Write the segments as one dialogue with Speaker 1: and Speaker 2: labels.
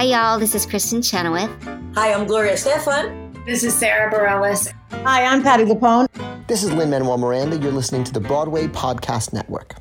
Speaker 1: Hi, y'all. This is Kristin Chenoweth.
Speaker 2: Hi, I'm Gloria Estefan.
Speaker 3: This is Sara Bareilles.
Speaker 4: Hi, I'm Patti LuPone.
Speaker 5: This is Lin Manuel Miranda. You're listening to the Broadway Podcast Network.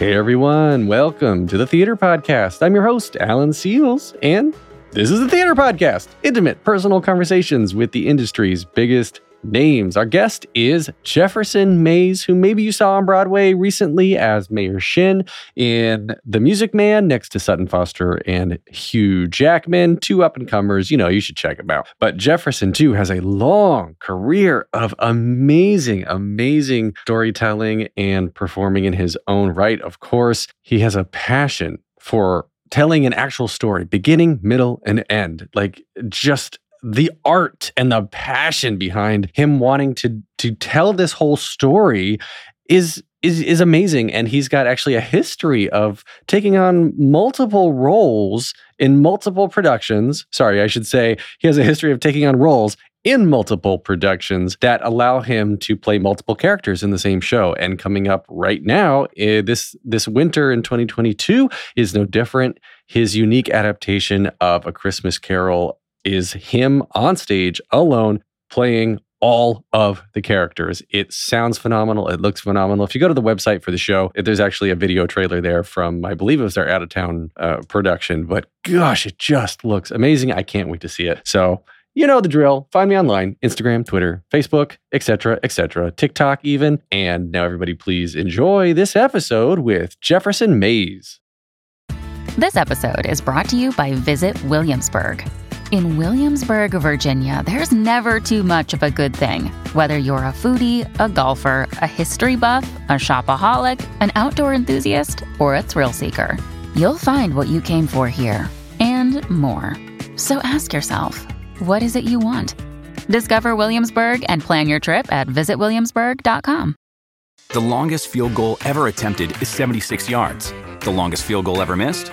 Speaker 6: Hey everyone, welcome to the Theater Podcast. I'm your host, Alan Seales, and this is the Theater Podcast intimate, personal conversations with the industry's biggest names. Our guest is Jefferson Mays, who maybe you saw on Broadway recently as Mayor Shinn in The Music Man next to Sutton Foster and Hugh Jackman, two up and comers. You know, you should check them out. But Jefferson, too, has a long career of amazing, amazing storytelling and performing in his own right. Of course, he has a passion for telling an actual story, beginning, middle, and end. Like just the art and the passion behind him wanting to to tell this whole story is is is amazing. And he's got actually a history of taking on multiple roles in multiple productions. Sorry i should say he has a history of taking on roles in multiple productions that allow him to play multiple characters in the same show. And coming up right now uh, this this winter in 2022 is no different. His unique adaptation of a christmas carol is him on stage alone playing all of the characters. It sounds phenomenal. It looks phenomenal. If you go to the website for the show, there's actually a video trailer there from, I believe it was their out of town uh, production. But gosh, it just looks amazing. I can't wait to see it. So, you know the drill. Find me online, Instagram, Twitter, Facebook, etc., etc., TikTok even. And now everybody please enjoy this episode with Jefferson Mays.
Speaker 7: This episode is brought to you by Visit Williamsburg. In Williamsburg, Virginia, there's never too much of a good thing. Whether you're a foodie, a golfer, a history buff, a shopaholic, an outdoor enthusiast, or a thrill seeker, you'll find what you came for here and more. So ask yourself, what is it you want? Discover Williamsburg and plan your trip at visitwilliamsburg.com.
Speaker 8: The longest field goal ever attempted is 76 yards. The longest field goal ever missed?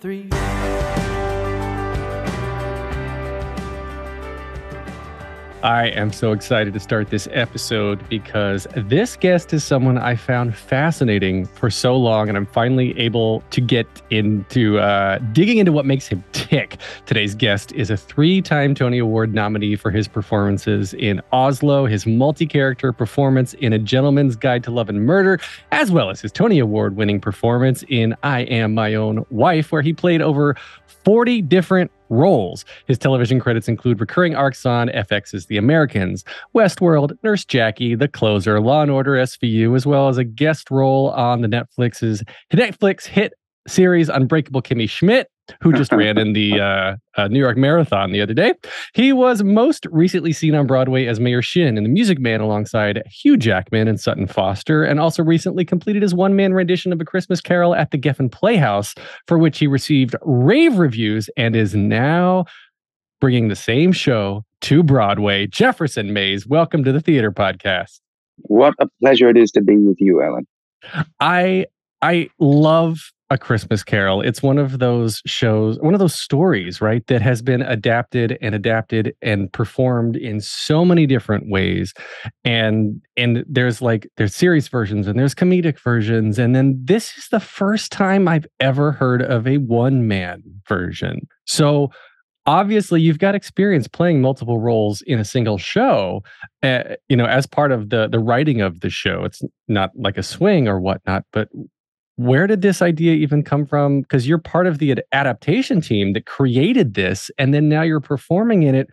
Speaker 9: Three.
Speaker 6: I am so excited to start this episode because this guest is someone I found fascinating for so long, and I'm finally able to get into uh, digging into what makes him tick. Today's guest is a three time Tony Award nominee for his performances in Oslo, his multi character performance in A Gentleman's Guide to Love and Murder, as well as his Tony Award winning performance in I Am My Own Wife, where he played over 40 different roles. His television credits include recurring arcs on FX's The Americans, Westworld, Nurse Jackie, The Closer, Law and Order SVU, as well as a guest role on the Netflix's Netflix hit series Unbreakable Kimmy Schmidt, who just ran in the uh, uh, New York Marathon the other day. He was most recently seen on Broadway as Mayor Shinn in The Music Man alongside Hugh Jackman and Sutton Foster, and also recently completed his one man rendition of A Christmas Carol at the Geffen Playhouse, for which he received rave reviews and is now bringing the same show to Broadway. Jefferson Mays, welcome to the Theater Podcast.
Speaker 10: What a pleasure it is to be with you, Ellen.
Speaker 6: I I love a Christmas Carol. It's one of those shows, one of those stories, right, that has been adapted and adapted and performed in so many different ways. And and there's like there's series versions and there's comedic versions and then this is the first time I've ever heard of a one man version. So obviously you've got experience playing multiple roles in a single show uh, you know as part of the the writing of the show it's not like a swing or whatnot but where did this idea even come from? Because you're part of the ad- adaptation team that created this, and then now you're performing in it,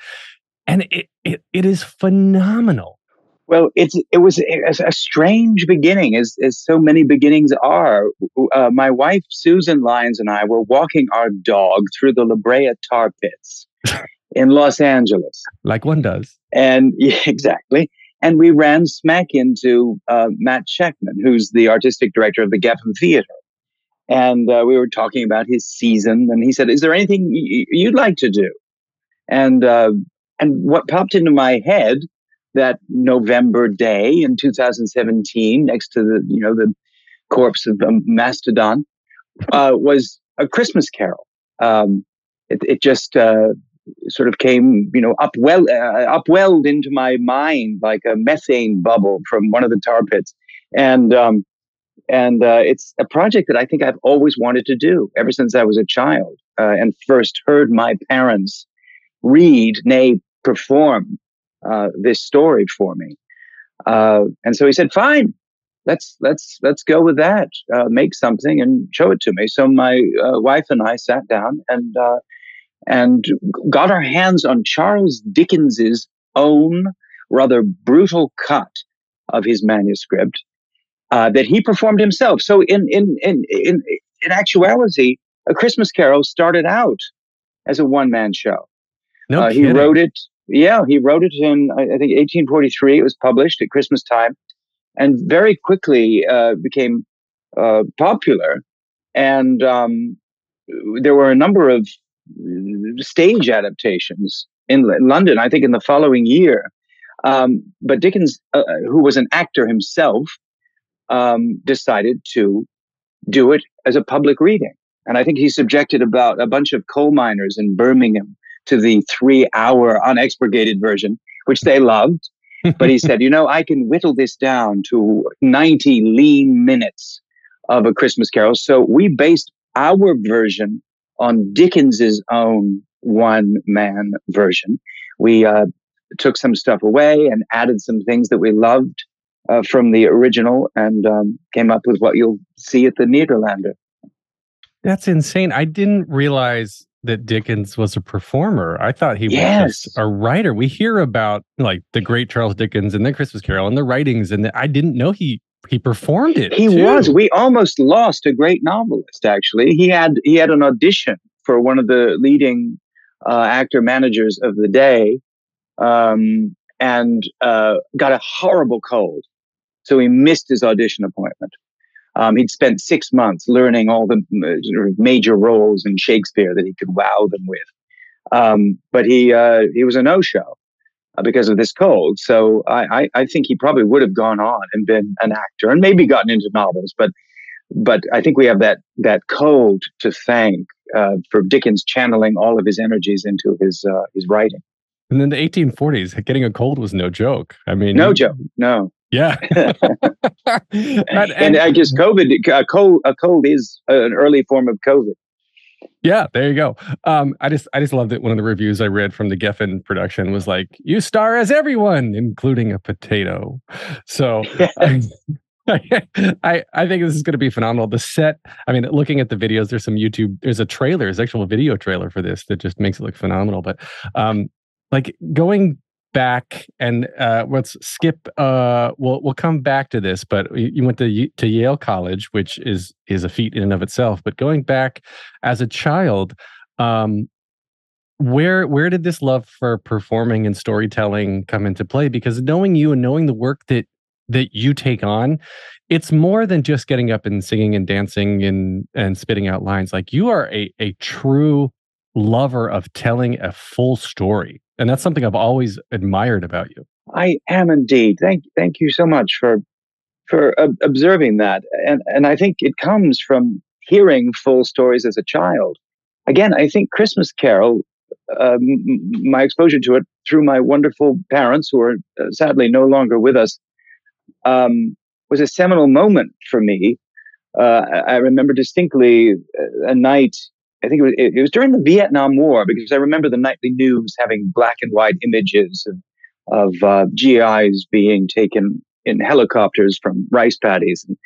Speaker 6: and it it, it is phenomenal.
Speaker 10: Well, it's it was a, a strange beginning, as as so many beginnings are. Uh, my wife Susan Lyons and I were walking our dog through the La Brea tar pits in Los Angeles,
Speaker 6: like one does,
Speaker 10: and yeah, exactly. And we ran smack into uh, Matt Shakman, who's the artistic director of the Geffen Theater. And uh, we were talking about his season, and he said, "Is there anything y- you'd like to do?" And uh, and what popped into my head that November day in 2017, next to the you know the corpse of um, Mastodon, uh, was a Christmas Carol. Um, it, it, just uh, sort of came, you know, upwell, uh, upwelled into my mind like a methane bubble from one of the tar pits, and um, and uh, it's a project that I think I've always wanted to do ever since I was a child uh, and first heard my parents read, nay, perform uh, this story for me. Uh, and so he said, "Fine, let's let's let's go with that. Uh, make something and show it to me." So my wife and I sat down and and got our hands on Charles Dickens's own rather brutal cut of his manuscript uh, that he performed himself. So in in in in in actuality, A Christmas Carol started out as a one man show.
Speaker 6: No
Speaker 10: uh, he wrote it. Yeah, he wrote it in I think 1843. It was published at Christmas time, and very quickly uh, became uh, popular. And um, there were a number of stage adaptations in London. I think in the following year. Um, but Dickens, uh, who was an actor himself, um, decided to do it as a public reading. And I think he subjected about a bunch of coal miners in Birmingham to the three hour unexpurgated version, which they loved. but he said, you know, I can whittle this down to 90 lean minutes of a Christmas carol. So we based our version on Dickens's own one man version. We uh, took some stuff away and added some things that we loved uh, from the original and um, came up with what you'll see at the Nederlander.
Speaker 6: That's insane. I didn't realize that Dickens was a performer. I thought he
Speaker 10: yes.
Speaker 6: was just a writer. We hear about like the great Charles Dickens and the Christmas Carol and the writings, and the, I didn't know he he performed it.
Speaker 10: He
Speaker 6: too.
Speaker 10: was. We almost lost a great novelist. Actually, he had he had an audition for one of the leading uh, actor managers of the day, um, and uh, got a horrible cold, so he missed his audition appointment. Um, he'd spent six months learning all the uh, major roles in Shakespeare that he could wow them with. Um, but he uh, he was a no show because of this cold. So I, I, I, think he probably would have gone on and been an actor and maybe gotten into novels. But but I think we have that that cold to thank uh, for Dickens channeling all of his energies into his uh, his writing.
Speaker 6: And then the 1840s, getting a cold was no joke. I mean,
Speaker 10: no joke. No.
Speaker 6: Yeah.
Speaker 10: and, and, and, I guess COVID, a cold, a cold is an early form of COVID.
Speaker 6: Yeah, there you go. Um, I just, I just loved it. One of the reviews I read from the Geffen production was like, "You star as everyone, including a potato." So. I, I think this is going to be phenomenal. The set, I mean, looking at the videos, there's some YouTube, there's a trailer, there's actual video trailer for this that just makes it look phenomenal. But um, like going back and uh, let's skip. Uh, we'll we'll come back to this, but you went to to Yale College, which is is a feat in and of itself. But going back as a child, um, where where did this love for performing and storytelling come into play? Because knowing you and knowing the work that that you take on, it's more than just getting up and singing and dancing and and spitting out lines. Like you are a a true lover of telling a full story and that's something I've always admired about you.
Speaker 10: I am indeed. Thank thank you so much for for uh, observing that, and and I think it comes from hearing full stories as a child. Again, I think Christmas Carol, um, my exposure to it through my wonderful parents, who are uh, sadly no longer with us, um, was a seminal moment for me. Uh, I remember distinctly uh, a night I think it was, it was during the Vietnam War because I remember the nightly news having black and white images of, of uh, GIs being taken in helicopters from rice paddies. And,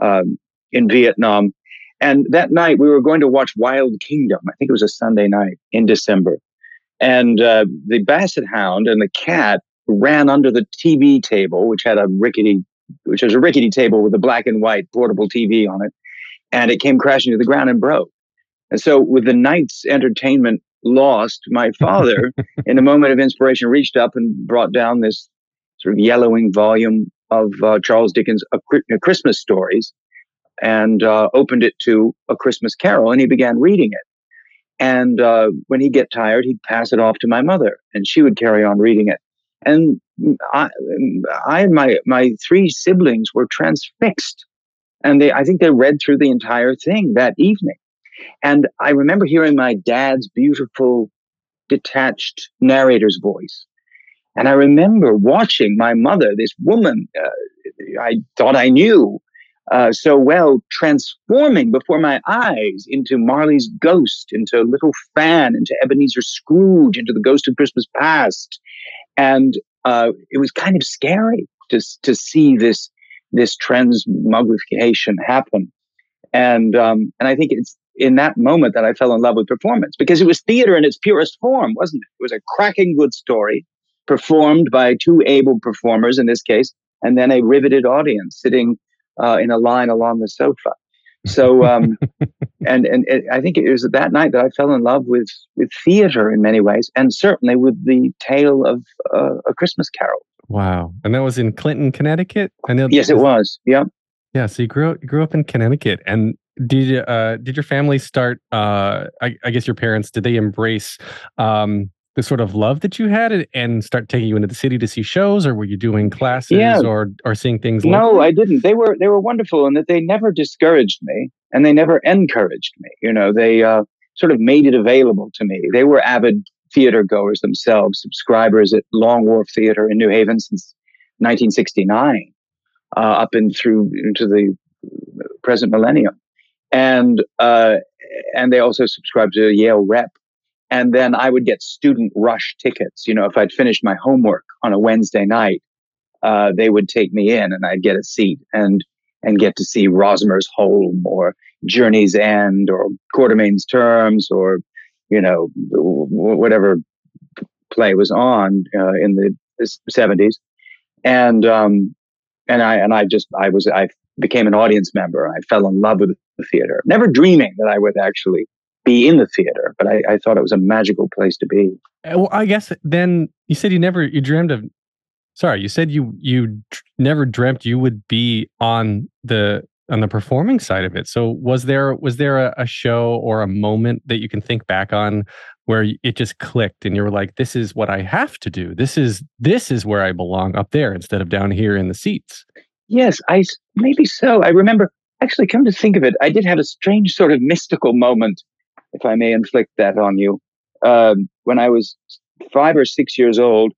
Speaker 10: um, in Vietnam. And that night we were going to watch Wild Kingdom. I think it was a Sunday night in December. And uh, the basset hound and the cat ran under the TV table, which had a rickety, which was a rickety table with a black and white portable TV on it. And it came crashing to the ground and broke. And so with the night's entertainment lost, my father, in a moment of inspiration, reached up and brought down this sort of yellowing volume of uh, Charles Dickens' Christmas stories and uh, opened it to A Christmas Carol, and he began reading it. And uh, when he'd get tired, he'd pass it off to my mother, and she would carry on reading it. And I, I and my my three siblings were transfixed, and they I think they read through the entire thing that evening. And I remember hearing my dad's beautiful, detached narrator's voice. And I remember watching my mother, this woman uh, I thought I knew uh, so well, transforming before my eyes into Marley's ghost, into Little Fan, into Ebenezer Scrooge, into the Ghost of Christmas Past. And uh, it was kind of scary to, to see this, this transmogrification happen. And, um, and I think it's in that moment that I fell in love with performance because it was theater in its purest form, wasn't it? It was a cracking good story performed by two able performers in this case, and then a riveted audience sitting uh, in a line along the sofa. So, um, and and it, I think it was that night that I fell in love with with theater in many ways, and certainly with the tale of uh, a Christmas Carol.
Speaker 6: Wow, and that was in Clinton, Connecticut.
Speaker 10: I know. Yes, it was. Yeah.
Speaker 6: Yeah. So you grew up, you grew up in Connecticut, and did uh, did your family start? Uh, I, I guess your parents did they embrace um, the sort of love that you had and start taking you into the city to see shows or were you doing classes yeah. or or seeing things like
Speaker 10: no i didn't they were they were wonderful in that they never discouraged me and they never encouraged me you know they uh, sort of made it available to me they were avid theater goers themselves subscribers at long wharf theater in new haven since 1969 uh, up and through into the present millennium and uh, and they also subscribed to yale rep and then I would get student rush tickets. You know, if I'd finished my homework on a Wednesday night, uh, they would take me in and I'd get a seat and and get to see Rosmersholm or Journey's End or Quatermaine's Terms or you know whatever play was on uh, in the seventies, and um, and I and I just I was I became an audience member. I fell in love with the theater, never dreaming that I would actually be in the theater, but I, I thought it was a magical place to be.
Speaker 6: Uh, well, I guess then you said you never you dreamed of. Sorry, you said you you never dreamt you would be on the on the performing side of it. So was there was there a, a show or a moment that you can think back on where it just clicked and you were like, "This is what I have to do. This is this is where I belong up there instead of down here in the seats."
Speaker 10: Yes, I maybe so. I remember actually come to think of it, I did have a strange sort of mystical moment if I may inflict that on you. Um, when I was five or six years old,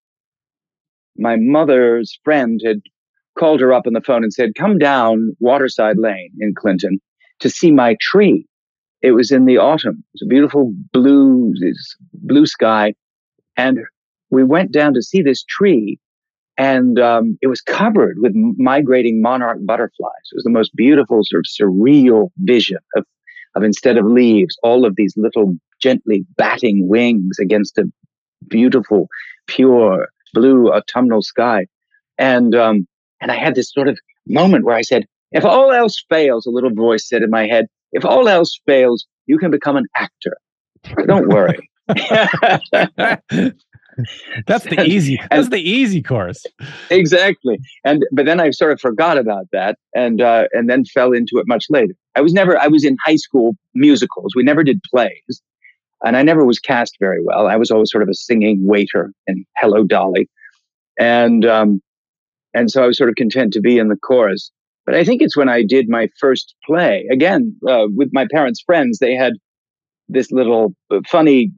Speaker 10: my mother's friend had called her up on the phone and said, Come down Waterside Lane in Clinton to see my tree. It was in the autumn. It was a beautiful blue, blue sky. And we went down to see this tree, and um, it was covered with migrating monarch butterflies. It was the most beautiful, sort of surreal vision of of instead of leaves, all of these little gently batting wings against a beautiful, pure blue autumnal sky. And, um, and I had this sort of moment where I said, if all else fails, a little voice said in my head, if all else fails, you can become an actor. Don't worry.
Speaker 6: that's the easy that's the easy course.
Speaker 10: Exactly. And but then i sort of forgot about that and uh and then fell into it much later. I was never i was in high school musicals. We never did plays. And i never was cast very well. I was always sort of a singing waiter in hello dolly. And um and so i was sort of content to be in the chorus. But i think it's when i did my first play again uh, with my parents friends they had this little uh, funny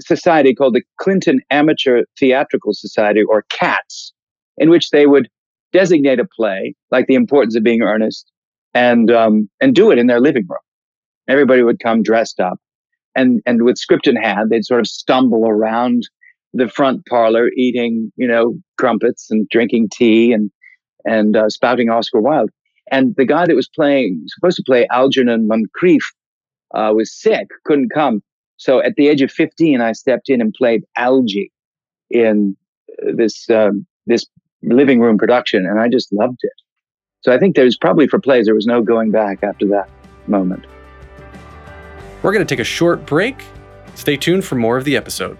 Speaker 10: society called the Clinton Amateur Theatrical Society, or CATS, in which they would designate a play, like The Importance of Being Earnest, and um, and do it in their living room. Everybody would come dressed up, and and with script in hand, they'd sort of stumble around the front parlor, eating you know crumpets and drinking tea and and uh, spouting Oscar Wilde. And the guy that was playing, supposed to play Algernon Moncrieff, uh, was sick, couldn't come. So at the age of 15, I stepped in and played Algy in uh, this um, this living room production, and I just loved it. So I think there's probably for plays there was no going back after that moment.
Speaker 6: We're going to take a short break. Stay tuned for more of the episode.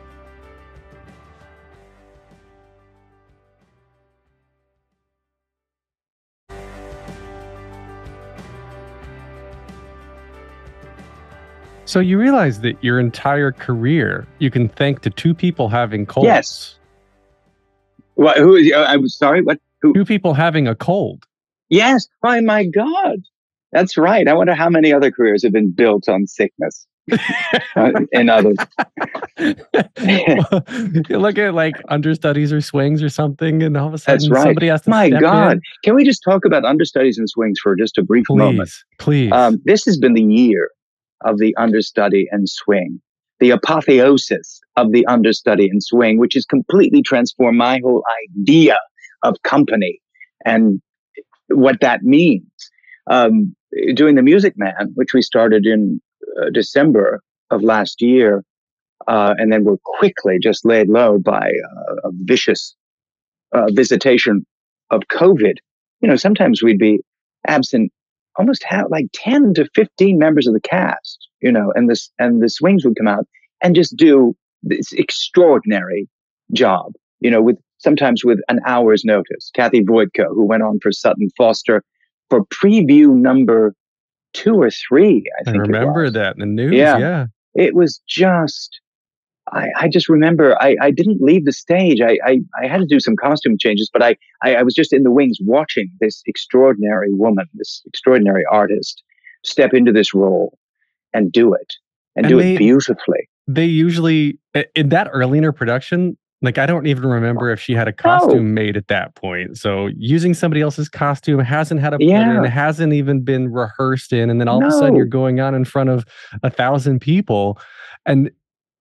Speaker 6: So you realize that your entire career you can thank to two people having colds.
Speaker 10: Yes. What? Who? I'm sorry. What? Who?
Speaker 6: Two people having a cold.
Speaker 10: Yes. Oh my God. That's right. I wonder how many other careers have been built on sickness. uh, in others.
Speaker 6: you look at like understudies or swings or something, and all of a sudden
Speaker 10: That's right.
Speaker 6: somebody has to
Speaker 10: My God.
Speaker 6: in.
Speaker 10: Can we just talk about understudies and swings for just a brief moment?
Speaker 6: Please, please.
Speaker 10: Um, this has been the year of the understudy and swing, the apotheosis of the understudy and swing, which has completely transformed my whole idea of company and what that means. Um, doing the Music Man, which we started in uh, December of last year, uh, and then were quickly just laid low by uh, a vicious uh, visitation of COVID. You know, sometimes we'd be absent almost have like 10 to 15 members of the cast, you know, and this and the swings would come out and just do this extraordinary job, you know, with sometimes with an hour's notice. Kathy Voytko, who went on for Sutton Foster for preview number two or three, I
Speaker 6: I
Speaker 10: think. it
Speaker 6: remember that in the news.
Speaker 10: Yeah.
Speaker 6: Yeah.
Speaker 10: It was just I, I just remember I, I didn't leave the stage. I, I, I had to do some costume changes, but I, I, I was just in the wings watching this extraordinary woman, this extraordinary artist step into this role and do it and,
Speaker 6: And
Speaker 10: do
Speaker 6: they-
Speaker 10: it beautifully.
Speaker 6: They usually in that her production, like I don't even remember if she had a costume made at that point. So using somebody else's costume hasn't had a
Speaker 10: Yeah.
Speaker 6: in, hasn't even been rehearsed in, and then all of a sudden you're going on in front of a thousand people. And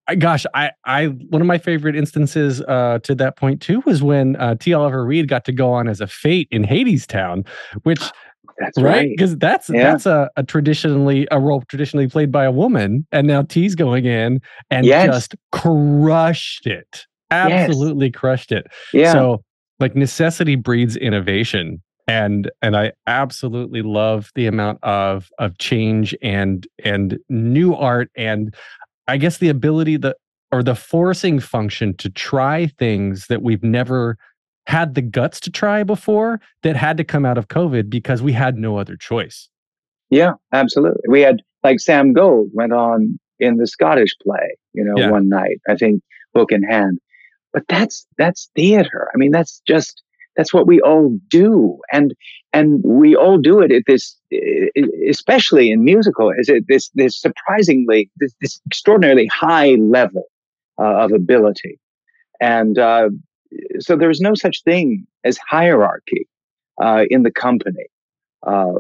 Speaker 6: I, gosh, I, I one of my favorite instances uh, to that point too was when uh, T. Oliver Reid got to go on as a fate in Hadestown, which
Speaker 10: That's
Speaker 6: right
Speaker 10: right.
Speaker 6: because that's
Speaker 10: Yeah.
Speaker 6: that's a, a traditionally a role traditionally played by a woman and now t's going in and
Speaker 10: Yes.
Speaker 6: just crushed it absolutely crushed it
Speaker 10: Yeah.
Speaker 6: so like necessity breeds innovation and and i absolutely love the amount of of change and and new art and i guess the ability the or the forcing function to try things that we've never had the guts to try before that had to come out of covid because we had no other choice
Speaker 10: Yeah, absolutely. We had like Sam Gold went on in the Scottish play, you know,
Speaker 6: Yeah.
Speaker 10: one night, I think book in hand. But that's that's theater. I mean, that's just that's what we all do. And and we all do it at this especially in musical, is it this this surprisingly this, this extraordinarily high level uh, of ability. And uh, so there is no such thing as hierarchy uh, in the company. Uh,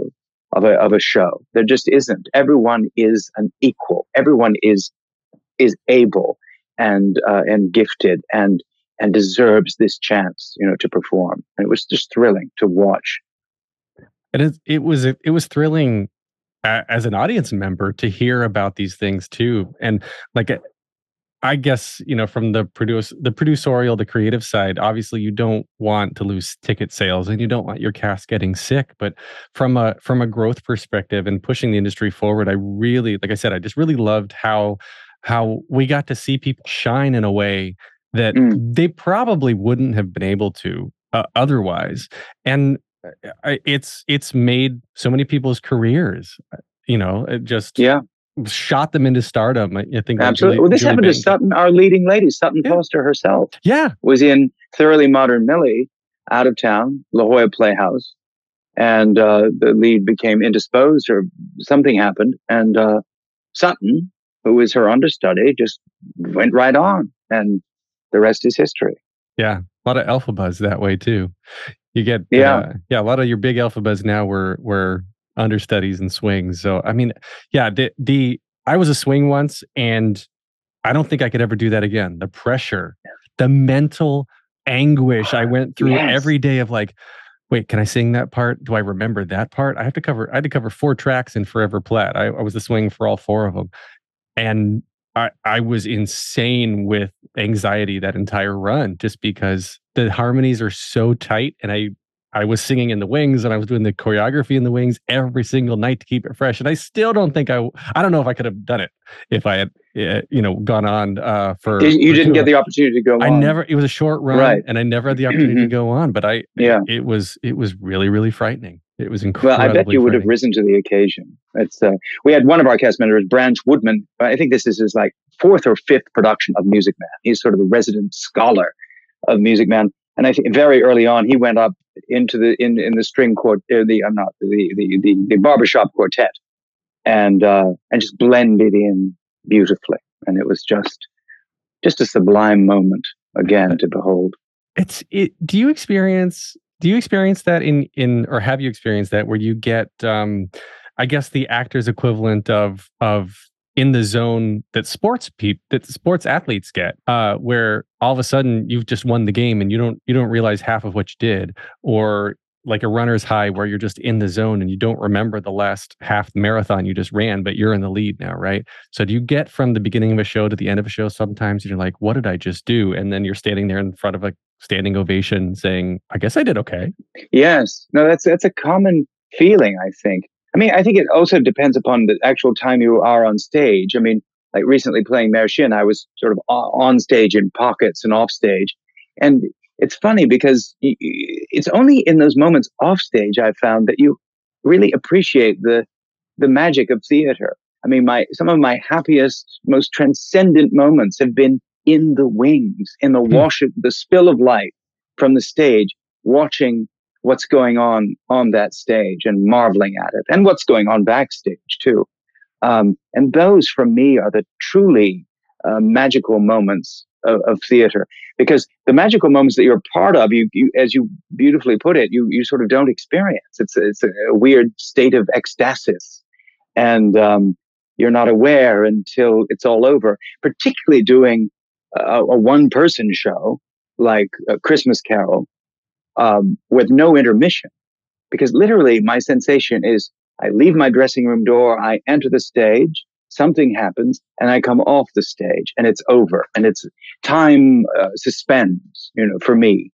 Speaker 10: of a of a show. There just isn't. Everyone is an equal. Everyone is is able and uh, and gifted and and deserves this chance, you know, to perform. And it was just thrilling to watch.
Speaker 6: and it, it was it was thrilling as an audience member to hear about these things too and like uh, i guess you know from the produce the producerial the creative side obviously you don't want to lose ticket sales and you don't want your cast getting sick but from a from a growth perspective and pushing the industry forward i really like i said i just really loved how how we got to see people shine in a way that
Speaker 10: Mm.
Speaker 6: they probably wouldn't have been able to uh, otherwise and uh, it's it's made so many people's careers uh, you know it just
Speaker 10: Yeah,
Speaker 6: shot them into stardom i I think
Speaker 10: absolutely.
Speaker 6: Julie-
Speaker 10: well, this
Speaker 6: Julie
Speaker 10: happened to Sutton, our leading lady, Sutton
Speaker 6: Yeah.
Speaker 10: Foster herself,
Speaker 6: yeah
Speaker 10: was in Thoroughly Modern Millie, out of town, La Jolla Playhouse, and uh, the lead became indisposed or something happened, and uh, Sutton, who was her understudy, just went right on, and the rest is history.
Speaker 6: yeah a lot of alpha buzz that way too you get
Speaker 10: Yeah.
Speaker 6: uh, yeah a lot of your big alpha buzz now were were understudies and swings so i mean yeah the the i was a swing once and i don't think i could ever do that again the pressure the mental anguish i went through
Speaker 10: Yes.
Speaker 6: every day of like wait, can I sing that part? Do I remember that part? I have to cover, I had to cover four tracks in Forever Plaid. I, I was the swing for all four of them. And I, I was insane with anxiety that entire run just because the harmonies are so tight and I I was singing in the wings and I was doing the choreography in the wings every single night to keep it fresh. And I still don't think I, I don't know if I could have done it if I had, eh, you know, gone on uh, for.
Speaker 10: You
Speaker 6: for
Speaker 10: didn't get the opportunity to go
Speaker 6: I
Speaker 10: on.
Speaker 6: never, it was a short run
Speaker 10: Right.
Speaker 6: and I never had the opportunity to go on, but I,
Speaker 10: Yeah.
Speaker 6: it was, it was really, really frightening. It was
Speaker 10: incredible.
Speaker 6: Well,
Speaker 10: I bet you would have risen to the occasion. It's uh, we had one of our cast members, Branch Woodman. I think this is his like fourth or fifth production of Music Man. He's sort of the resident scholar of Music Man, and I think very early on he went up into the in in the string quart, uh, the I'm not the the the, the barbershop quartet, and uh, and just blended in beautifully, and it was just just a sublime moment again to behold.
Speaker 6: it's it do you experience do you experience that in in or have you experienced that where you get um i guess the actor's equivalent of of in the zone that sports people that sports athletes get uh where all of a sudden you've just won the game and you don't you don't realize half of what you did or like a runner's high where you're just in the zone and you don't remember the last half marathon you just ran but you're in the lead now right so do you get from the beginning of a show to the end of a show sometimes you're like what did i just do and then you're standing there in front of a standing ovation saying i guess i did okay
Speaker 10: Yes, no, that's that's a common feeling. I think. I mean, I think it also depends upon the actual time you are on stage. I mean, like recently playing Mayor Shinn, I was sort of on stage in pockets and off stage, and it's funny because it's only in those moments off stage I found that you really appreciate the the magic of theater. I mean, my some of my happiest, most transcendent moments have been in the wings, in the wash, of, the spill of light from the stage, watching what's going on on that stage and marveling at it, and what's going on backstage too. Um, and those, for me, are the truly uh, magical moments of, of theater, because the magical moments that you're part of, you, you, as you beautifully put it, you you sort of don't experience. It's it's a, weird state of ecstasis, and um, you're not aware until it's all over. Particularly doing a, a one-person show like a Christmas Carol um, with no intermission. Because literally, my sensation is I leave my dressing room door, I enter the stage, something happens, and I come off the stage, and it's over, and it's time uh, suspends, you know, for me.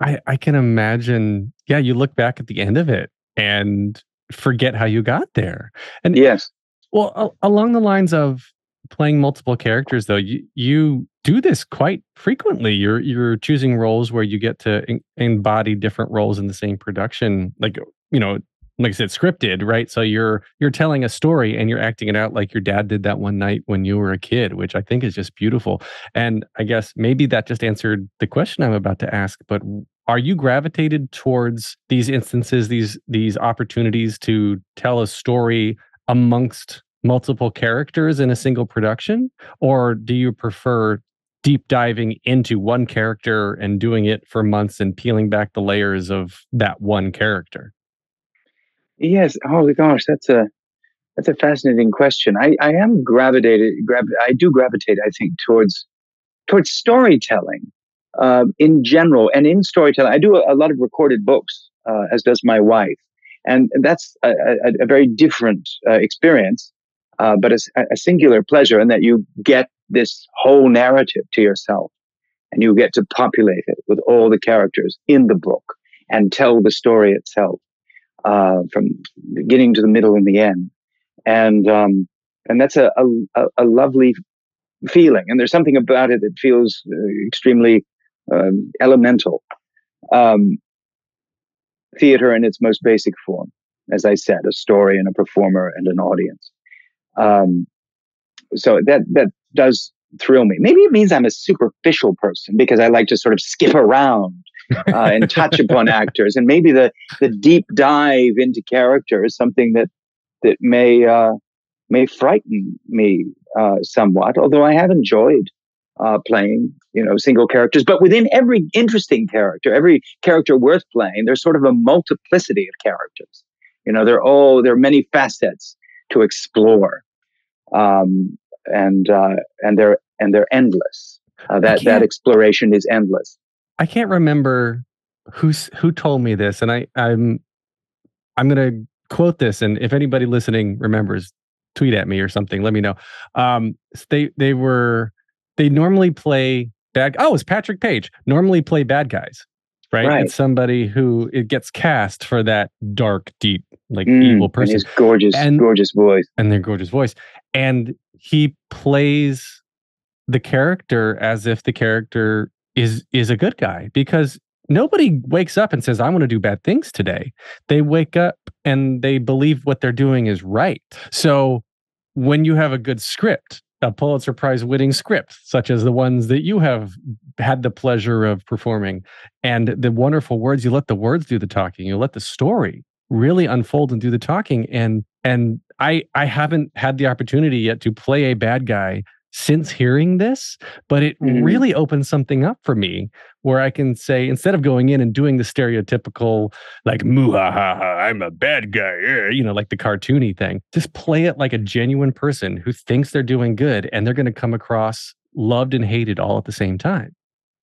Speaker 6: i i can imagine yeah you look back at the end of it and forget how you got there and
Speaker 10: Yes.
Speaker 6: Well, a- along the lines of playing multiple characters, though, you you do this quite frequently. You're you're choosing roles where you get to en- embody different roles in the same production, like you know, like I said, scripted, right? So you're you're telling a story and you're acting it out like your dad did that one night when you were a kid, which I think is just beautiful. And I guess maybe that just answered the question I'm about to ask. But are you gravitated towards these instances, these these opportunities to tell a story amongst multiple characters in a single production or do you prefer deep diving into one character and doing it for months and peeling back the layers of that one character
Speaker 10: Yes. Oh gosh, that's a that's a fascinating question. I, I am gravitated. Grav- I do gravitate. I think towards towards storytelling um, in general, and in storytelling, I do a, a lot of recorded books, uh, as does my wife, and that's a, a, a very different uh, experience, uh, but it's a, a singular pleasure in that you get this whole narrative to yourself, and you get to populate it with all the characters in the book and tell the story itself uh, from beginning to the middle and the end, and um, and that's a, a a lovely feeling. And there's something about it that feels uh, extremely um, elemental. Um, theater in its most basic form, as I said, a story and a performer and an audience. Um, so that that does thrill me. Maybe it means I'm a superficial person because I like to sort of skip around uh, and touch upon actors, and maybe the the deep dive into character is something that that may uh, may frighten me uh, somewhat. Although I have enjoyed uh, playing, you know, single characters, but within every interesting character, every character worth playing, there's sort of a multiplicity of characters. You know, they're all there are many facets to explore, um, and uh, and they're and they're endless. Uh, that that exploration is endless.
Speaker 6: I can't remember who's who told me this, and I I'm I'm gonna quote this, and if anybody listening remembers, tweet at me or something. Let me know. Um, they they were they normally play bad. Oh, it's Patrick Page. Normally play bad guys, right?
Speaker 10: Right.
Speaker 6: It's somebody who it gets cast for that dark, deep, like
Speaker 10: Mm,
Speaker 6: evil
Speaker 10: and
Speaker 6: person,
Speaker 10: his gorgeous,
Speaker 6: And-
Speaker 10: gorgeous voice.
Speaker 6: and their gorgeous voice, and he plays the character as if the character is is a good guy because nobody wakes up and says i want to do bad things today. They wake up and they believe what they're doing is right. So when you have a good script a pulitzer prize winning script such as the ones that you have had the pleasure of performing and the wonderful words you let the words do the talking you let the story really unfold and do the talking and and i i haven't had the opportunity yet to play a bad guy since hearing this but it
Speaker 10: Mhm.
Speaker 6: really opens something up for me where i can say instead of going in and doing the stereotypical like muhahaha i'm a bad guy eh," you know like the cartoony thing just play it like a genuine person who thinks they're doing good and they're going to come across loved and hated all at the same time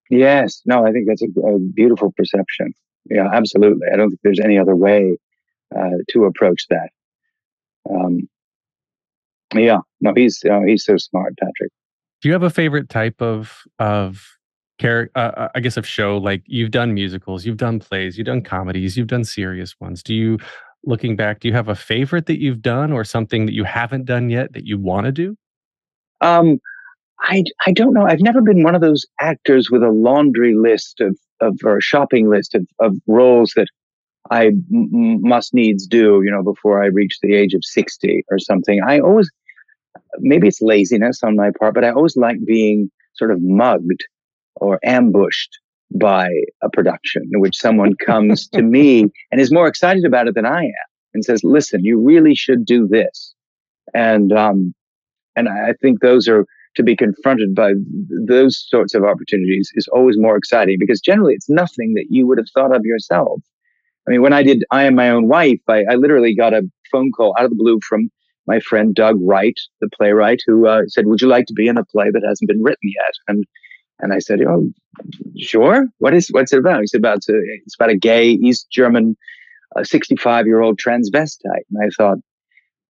Speaker 10: Yes, no, I think that's a, a beautiful perception. Yeah, absolutely. I don't think there's any other way uh, to approach that. Um, yeah, no, he's uh, he's so smart, Patrick.
Speaker 6: do you have a favorite type of of character uh, i guess of show like you've done musicals you've done plays you've done comedies you've done serious ones do you looking back do you have a favorite that you've done or something that you haven't done yet that you want to do
Speaker 10: Um, I I don't know. I've never been one of those actors with a laundry list of of or a shopping list of of roles that I m- must needs do. You know, before I reach the age of sixty or something. I always maybe it's laziness on my part, but I always like being sort of mugged or ambushed by a production in which someone comes to me and is more excited about it than I am and says, "Listen, you really should do this," and um, and I think those are to be confronted by those sorts of opportunities is always more exciting because generally it's nothing that you would have thought of yourself. I mean, when I did I Am My Own Wife, I, I literally got a phone call out of the blue from my friend Doug Wright, the playwright, who uh, said, "Would you like to be in a play that hasn't been written yet?" And and I said, "Oh, sure. What is what's it about?" He said, "About it's, it's about a gay East German, sixty-five year old transvestite." And I thought,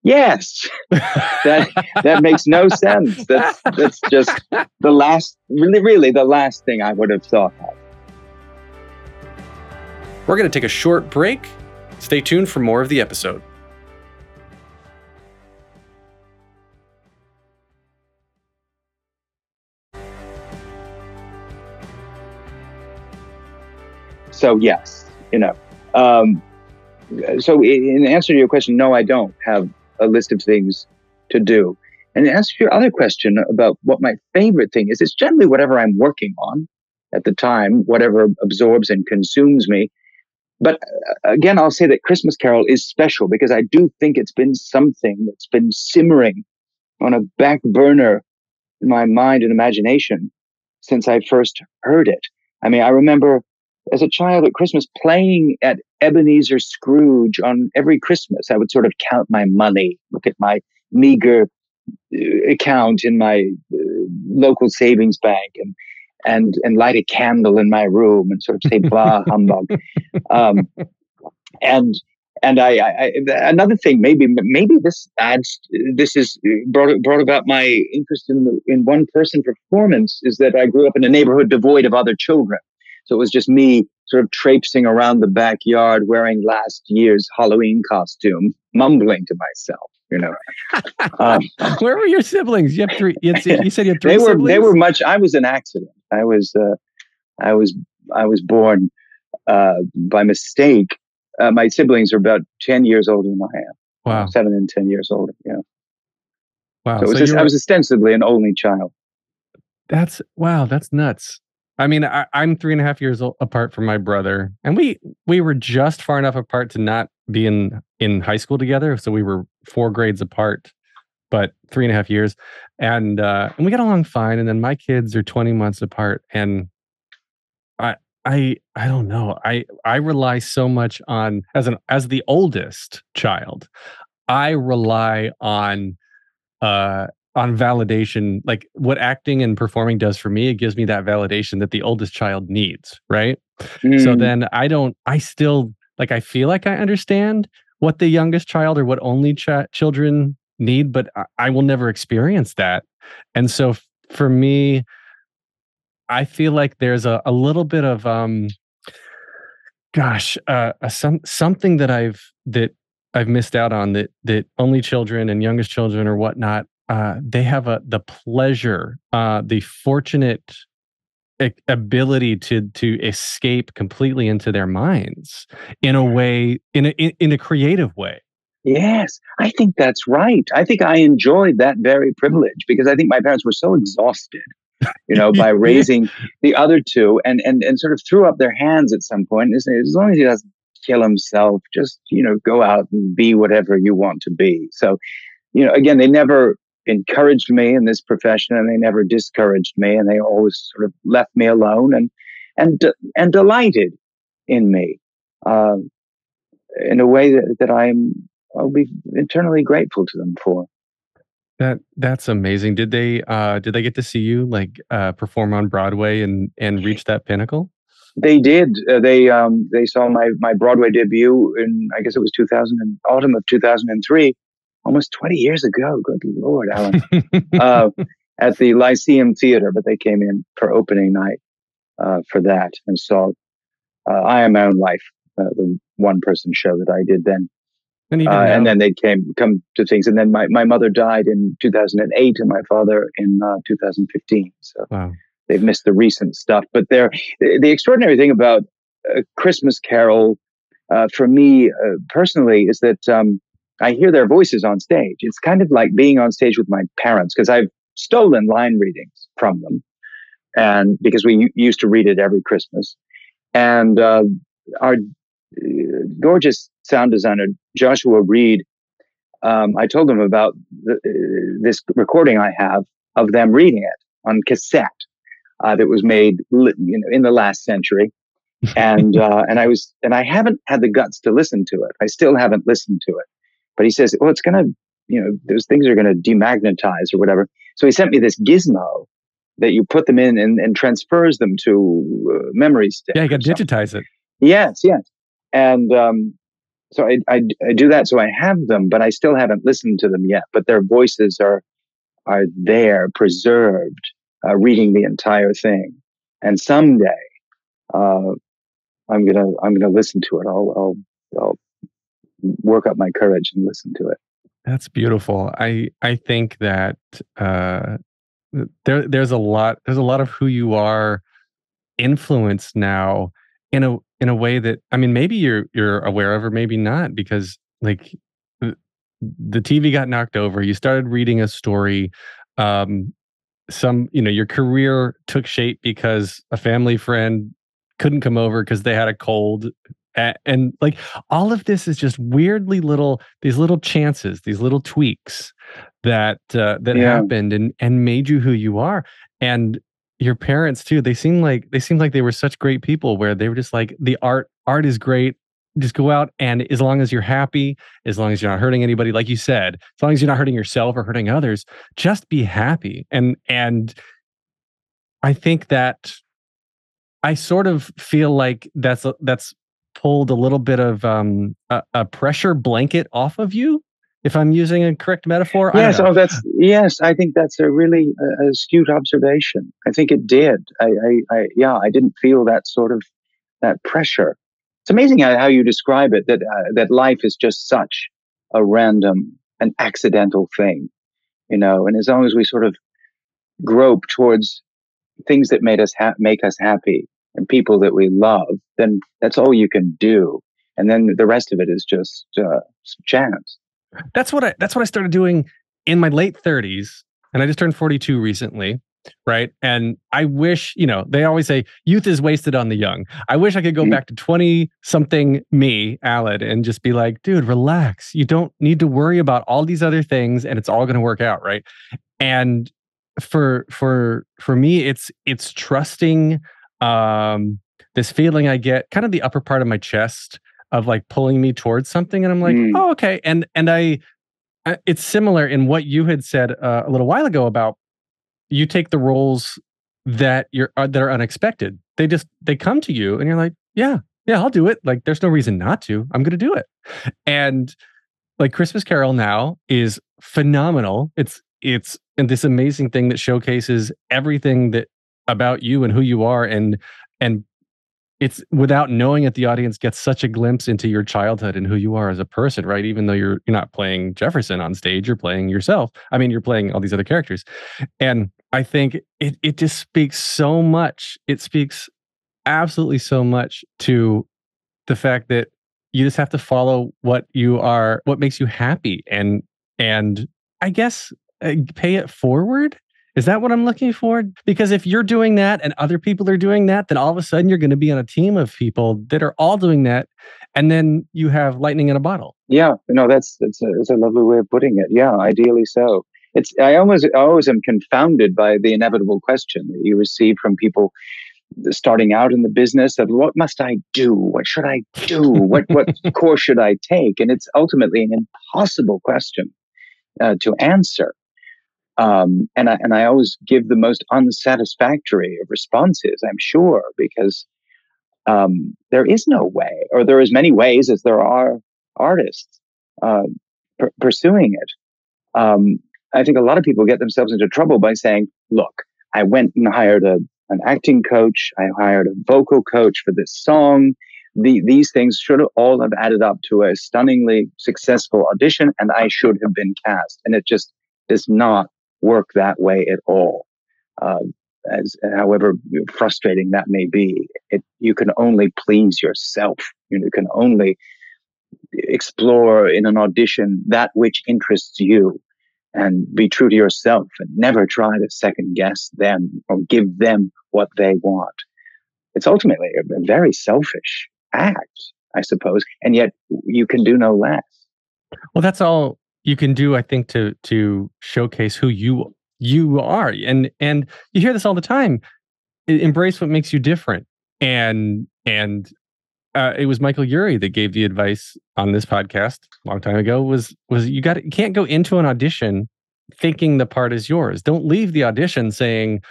Speaker 10: "Yes, that that makes no sense. That's that's just the last, really, really the last thing I would have thought of."
Speaker 6: we're going to take a short break stay tuned for more of the episode
Speaker 10: So yes, you know. Um, so in answer to your question, no, I don't have a list of things to do. And in answer to your other question about what my favorite thing is, it's generally whatever I'm working on at the time, whatever absorbs and consumes me. But uh, again, I'll say that Christmas Carol is special because I do think it's been something that's been simmering on a back burner in my mind and imagination since I first heard it. I mean, I remember as a child at Christmas playing at Ebenezer Scrooge on every Christmas. I would sort of count my money, look at my meager uh, account in my uh, local savings bank, and and and light a candle in my room and sort of say "Bah humbug." Um, and and I, I, I another thing maybe maybe this adds this is brought brought about my interest in in one person performance is that I grew up in a neighborhood devoid of other children. So it was just me sort of traipsing around the backyard wearing last year's Halloween costume, mumbling to myself, you know. Um,
Speaker 6: where were your siblings you have three you, had, you said you had three
Speaker 10: they were
Speaker 6: siblings
Speaker 10: they were much I was an accident. I was uh, I was I was born uh, by mistake. Uh, my siblings are about 10 years older than I am.
Speaker 6: wow
Speaker 10: Seven and 10 years older. Yeah.
Speaker 6: wow
Speaker 10: So, it was
Speaker 6: So
Speaker 10: just,
Speaker 6: you
Speaker 10: I was ostensibly an only child.
Speaker 6: That's wow, that's nuts. I mean, I, I'm three and a half years o- apart from my brother, and we we were just far enough apart to not be in in high school together. So we were four grades apart, but three and a half years, and uh, and we got along fine. And then my kids are 20 months apart, and I I I don't know. I I rely so much on as an as the oldest child, I rely on uh on validation like what acting and performing does for me it gives me that validation that the oldest child needs right So
Speaker 10: Mm.
Speaker 6: then I don't, I still like, I feel like I understand what the youngest child or what only ch- children need, but I, I will never experience that. And so f- for me, I feel like there's a, a little bit of, um, gosh, uh, a, some, something that I've, that I've missed out on that, that only children and youngest children or whatnot, uh, they have a, the pleasure, uh, the fortunate ability to to escape completely into their minds in a way in a in, in a creative way
Speaker 10: Yes, I think that's right. I think I enjoyed that very privilege because I think my parents were so exhausted, you know, by raising the other two and and and sort of threw up their hands at some point and said, as long as he doesn't kill himself, just you know, go out and be whatever you want to be. So, you know, again, they never encouraged me in this profession and they never discouraged me and they always sort of left me alone and and and delighted in me uh, in a way that, that I'm I'll be eternally grateful to them for.
Speaker 6: that that's amazing did they uh did they get to see you like uh perform on broadway and and reach that pinnacle
Speaker 10: They did. Uh, they um, they saw my my Broadway debut in I guess it was 2000 and autumn of 2003, almost 20 years ago. Good lord, Alan. uh, at the Lyceum Theater, but they came in for opening night uh, for that and saw uh, I Am My Own Wife, uh, the one person show that I did then.
Speaker 6: and,
Speaker 10: Uh, and then they came come to things. And then my, my mother died in 2008 and my father in uh, 2015. So
Speaker 6: wow
Speaker 10: they've missed the recent stuff. But they're, the extraordinary thing about Christmas Carol uh, for me uh, personally is that um, I hear their voices on stage. It's kind of like being on stage with my parents because I've stolen line readings from them, and because we used to read it every Christmas. And uh, our uh, gorgeous sound designer Joshua Reid, um, I told him about the, uh, this recording I have of them reading it on cassette uh, that was made you know, in the last century. And uh, and I was and I haven't had the guts to listen to it. I still haven't listened to it. But he says, well, it's gonna, you know, those things are gonna demagnetize or whatever. So he sent me this gizmo that you put them in and, and transfers them to uh, memory stick.
Speaker 6: yeah you got to digitize it
Speaker 10: Yes, yes. And um, so I, I, I do that. So I have them, but I still haven't listened to them yet. But their voices are are there, preserved, uh, reading the entire thing. And someday, uh, I'm gonna I'm gonna listen to it. I'll I'll I'll work up my courage and listen to it.
Speaker 6: That's beautiful. I I think that uh, there there's a lot there's a lot of who you are influenced now in a in a way that I mean maybe you're you're aware of or maybe not because like the, TV got knocked over. You started reading a story. Um, some you know your career took shape because a family friend couldn't come over because they had a cold and like all of this is just weirdly little these little chances these little tweaks that uh, that
Speaker 10: Yeah.
Speaker 6: happened and and made you who you are. And your parents too they seem like they seem like they were such great people where they were just like the art art is great. Just go out and as long as you're happy as long as you're not hurting anybody like you said as long as you're not hurting yourself or hurting others just be happy. And and i think that i sort of feel like that's that's pulled a little bit of um a, a pressure blanket off of you if i'm using a correct metaphor
Speaker 10: Yes, oh, that's yes. I think that's a really uh, astute observation. I think it did. I, I, I, yeah, I didn't feel that sort of that pressure. It's amazing how, how you describe it. That uh, that life is just such a random, an accidental thing, you know. And as long as we sort of grope towards things that made us ha- make us happy and people that we love, then that's all you can do. And then the rest of it is just uh, chance.
Speaker 6: that's what I that's what I started doing in my late 30s and I just turned 42 recently right and I wish you know they always say youth is wasted on the young I wish I could go
Speaker 10: Mhm.
Speaker 6: back to 20 something me Aled and just be like dude relax you don't need to worry about all these other things and it's all going to work out right and for for for me it's it's trusting um this feeling I get kind of the upper part of my chest of like pulling me towards something and I'm like
Speaker 10: Mm.
Speaker 6: oh okay and and I I- it's similar in what you had said uh, a little while ago about you take the roles that you're uh, that are unexpected. They just they come to you and you're like, yeah, yeah, I'll do it. Like there's no reason not to. I'm going to do it. And like Christmas Carol now is phenomenal. It's it's and this amazing thing that showcases everything that about you and who you are and and it's without knowing it the audience gets such a glimpse into your childhood and who you are as a person right? Even though you're you're not playing jefferson on stage you're playing yourself. I mean you're playing all these other characters. And i think it it just speaks so much it speaks absolutely so much to the fact that you just have to follow what you are what makes you happy and and i guess uh, pay it forward is that what I'm looking for? Because if you're doing that and other people are doing that, then all of a sudden you're going to be on a team of people that are all doing that. And then you have lightning in a bottle.
Speaker 10: Yeah, no, that's that's a, that's a lovely way of putting it. Yeah, ideally so. It's I almost I always am confounded by the inevitable question that you receive from people starting out in the business of what must I do? What should I do? What what course should I take? And it's ultimately an impossible question uh, to answer. Um, and I and I always give the most unsatisfactory of responses. I'm sure because um, there is no way, or there are as many ways as there are artists uh, pursuing it. Um, I think a lot of people get themselves into trouble by saying, "Look, I went and hired a, an acting coach. I hired a vocal coach for this song. The, these things should all have added up to a stunningly successful audition, and I should have been cast. And it just does not work that way at all. Uh, as however frustrating that may be, it, you can only please yourself. You, know, you can only explore in an audition that which interests you and be true to yourself and never try to second guess them or give them what they want. It's ultimately a, a very selfish act, I suppose, and yet you can do no less.
Speaker 6: Well, that's all you can do i think to to showcase who you you are and and you hear this all the time embrace what makes you different and and uh, it was michael urie that gave the advice on this podcast a long time ago was was you got you can't go into an audition thinking the part is yours don't leave the audition saying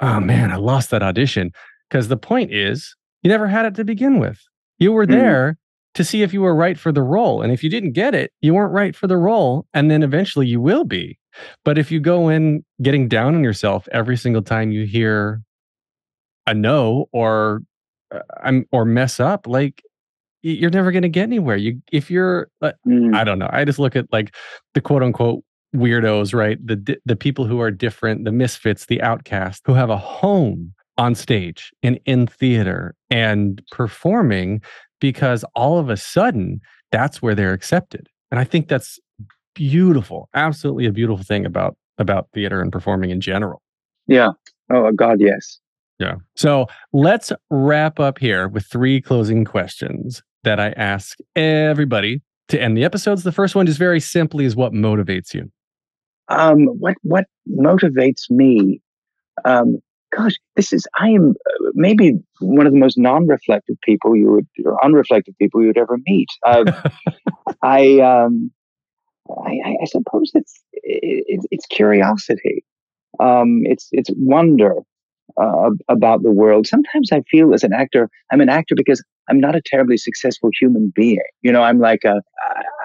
Speaker 6: oh man i lost that audition because the point is you never had it to begin with you were mm-hmm. there to see if you were right for the role. And if you didn't get it, you weren't right for the role. And then eventually you will be. But if you go in getting down on yourself every single time you hear a no or uh, or mess up, like you're never going to get anywhere. You if you're uh, mm. I don't know. I just look at like the quote unquote weirdos, right? The the people who are different, the misfits, the outcasts who have a home on stage and in theater and performing because all of a sudden that's where they're accepted. And I think that's beautiful, absolutely a beautiful thing about about theater and performing in general.
Speaker 10: Yeah. Oh God, yes.
Speaker 6: Yeah. So let's wrap up here with three closing questions that I ask everybody to end the episodes. The first one just very simply is what motivates you?
Speaker 10: Um, what what motivates me? Um, gosh, this is, I am maybe one of the most non reflective people you would, or unreflective people you would ever meet. Uh, I, um, I, I, suppose it's, it, it's curiosity. Um, it's, it's wonder uh, about the world. Sometimes I feel as an actor, I'm an actor because I'm not a terribly successful human being. You know, I'm like a,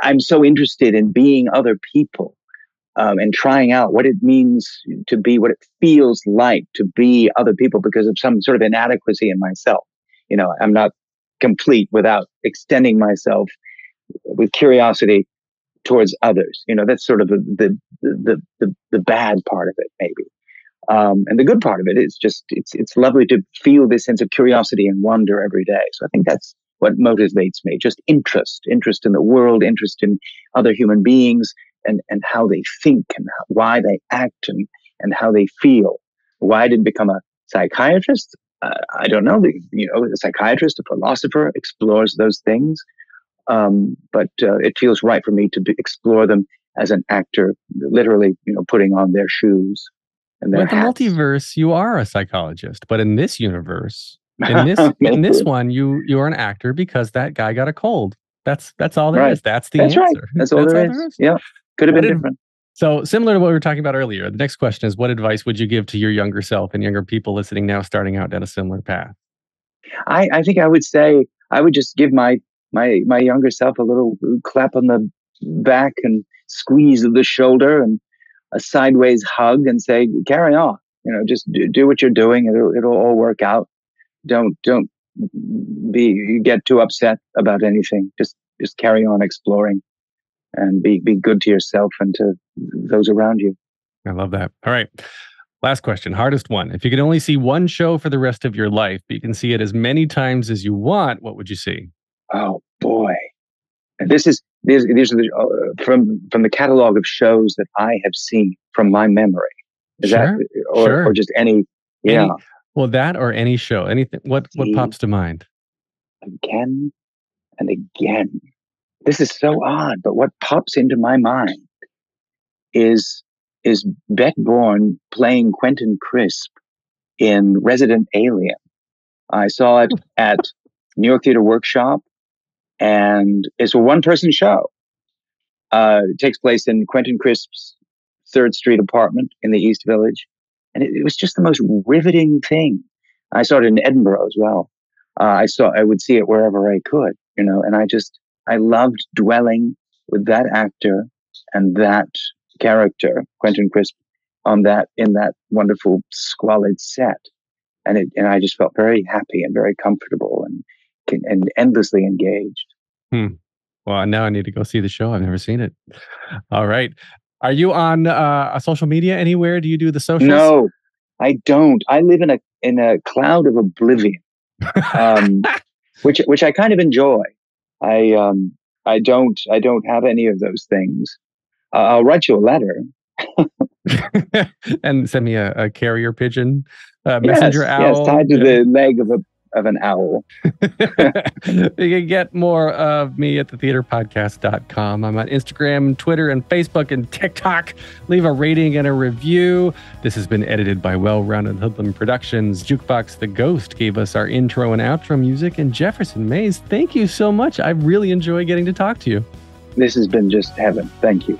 Speaker 10: I'm so interested in being other people um, and trying out what it means to be, what it feels like to be other people because of some sort of inadequacy in myself. You know, I'm not complete without extending myself with curiosity towards others. You know, that's sort of the the the the, bad part of it, maybe. Um, and the good part of it is just it's it's lovely to feel this sense of curiosity and wonder every day. So I think that's what motivates me: just interest, interest in the world, interest in other human beings, and, and how they think and why they act and, and how they feel. Why I didn't become a psychiatrist? Uh, I don't know. You know, a psychiatrist, a philosopher explores those things. Um, but uh, it feels right for me to be, explore them as an actor, literally, you know, putting on their shoes. And their
Speaker 6: With the multiverse, you are a psychologist, but in this universe, in this in this one, you you are an actor because that guy got a cold. That's that's all there
Speaker 10: right.
Speaker 6: is. That's the
Speaker 10: that's
Speaker 6: answer.
Speaker 10: Right. That's all, that's there, all is. there is. Yeah. Could have been different.
Speaker 6: So, similar to what we were talking about earlier, the next question is what advice would you give to your younger self and younger people listening now starting out down a similar path?
Speaker 10: I, I think I would say I would just give my my my younger self a little uh, clap on the back and squeeze of the shoulder and a sideways hug and say, carry on. You know, just do, do what you're doing. It'll it'll all work out. Don't don't be get too upset about anything. Just just carry on exploring and be be good to yourself and to those around you.
Speaker 6: I love that. All right. Last question, hardest one. If you could only see one show for the rest of your life, but you can see it as many times as you want, what would you see?
Speaker 10: Oh boy, and this is these these are the, uh, from from the catalog of shows that I have seen from my memory. Is
Speaker 6: sure,
Speaker 10: that or,
Speaker 6: sure.
Speaker 10: or just any? Yeah.
Speaker 6: Any, well, that or any show, anything. What what
Speaker 10: See,
Speaker 6: pops to mind?
Speaker 10: Again and again. This is so odd, but what pops into my mind is is Bette Bourne playing Quentin Crisp in Resident Alien. I saw it at New York Theater Workshop, and it's a one person show. Uh, it takes place in Quentin Crisp's Third Street apartment in the East Village. And it, it was just the most riveting thing. I saw it in Edinburgh as well. Uh, I saw, I would see it wherever I could, you know, and I just, I loved dwelling with that actor and that character, Quentin Crisp, on that in that wonderful squalid set, and it and I just felt very happy and very comfortable and and endlessly engaged.
Speaker 6: Hmm. Well, now I need to go see the show. I've never seen it. All right. Are you on uh, a social media anywhere? Do you do the socials?
Speaker 10: No, I don't. I live in a in a cloud of oblivion, um, which which I kind of enjoy. I um I don't I don't have any of those things. Uh, I'll write you a letter.
Speaker 6: and send me a, a carrier pigeon, uh, messenger
Speaker 10: yes,
Speaker 6: owl.
Speaker 10: Yes, tied to
Speaker 6: Yeah.
Speaker 10: the leg of a of an owl.
Speaker 6: you can get more of me at thetheaterpodcast.com. I'm on Instagram, Twitter, and Facebook and TikTok. Leave a rating and a review. This has been edited by Well Rounded Hoodlum Productions. Jukebox The Ghost gave us our intro and outro music. And Jefferson Mays, thank you so much. I really enjoy getting to talk to you.
Speaker 10: This has been just heaven. Thank you.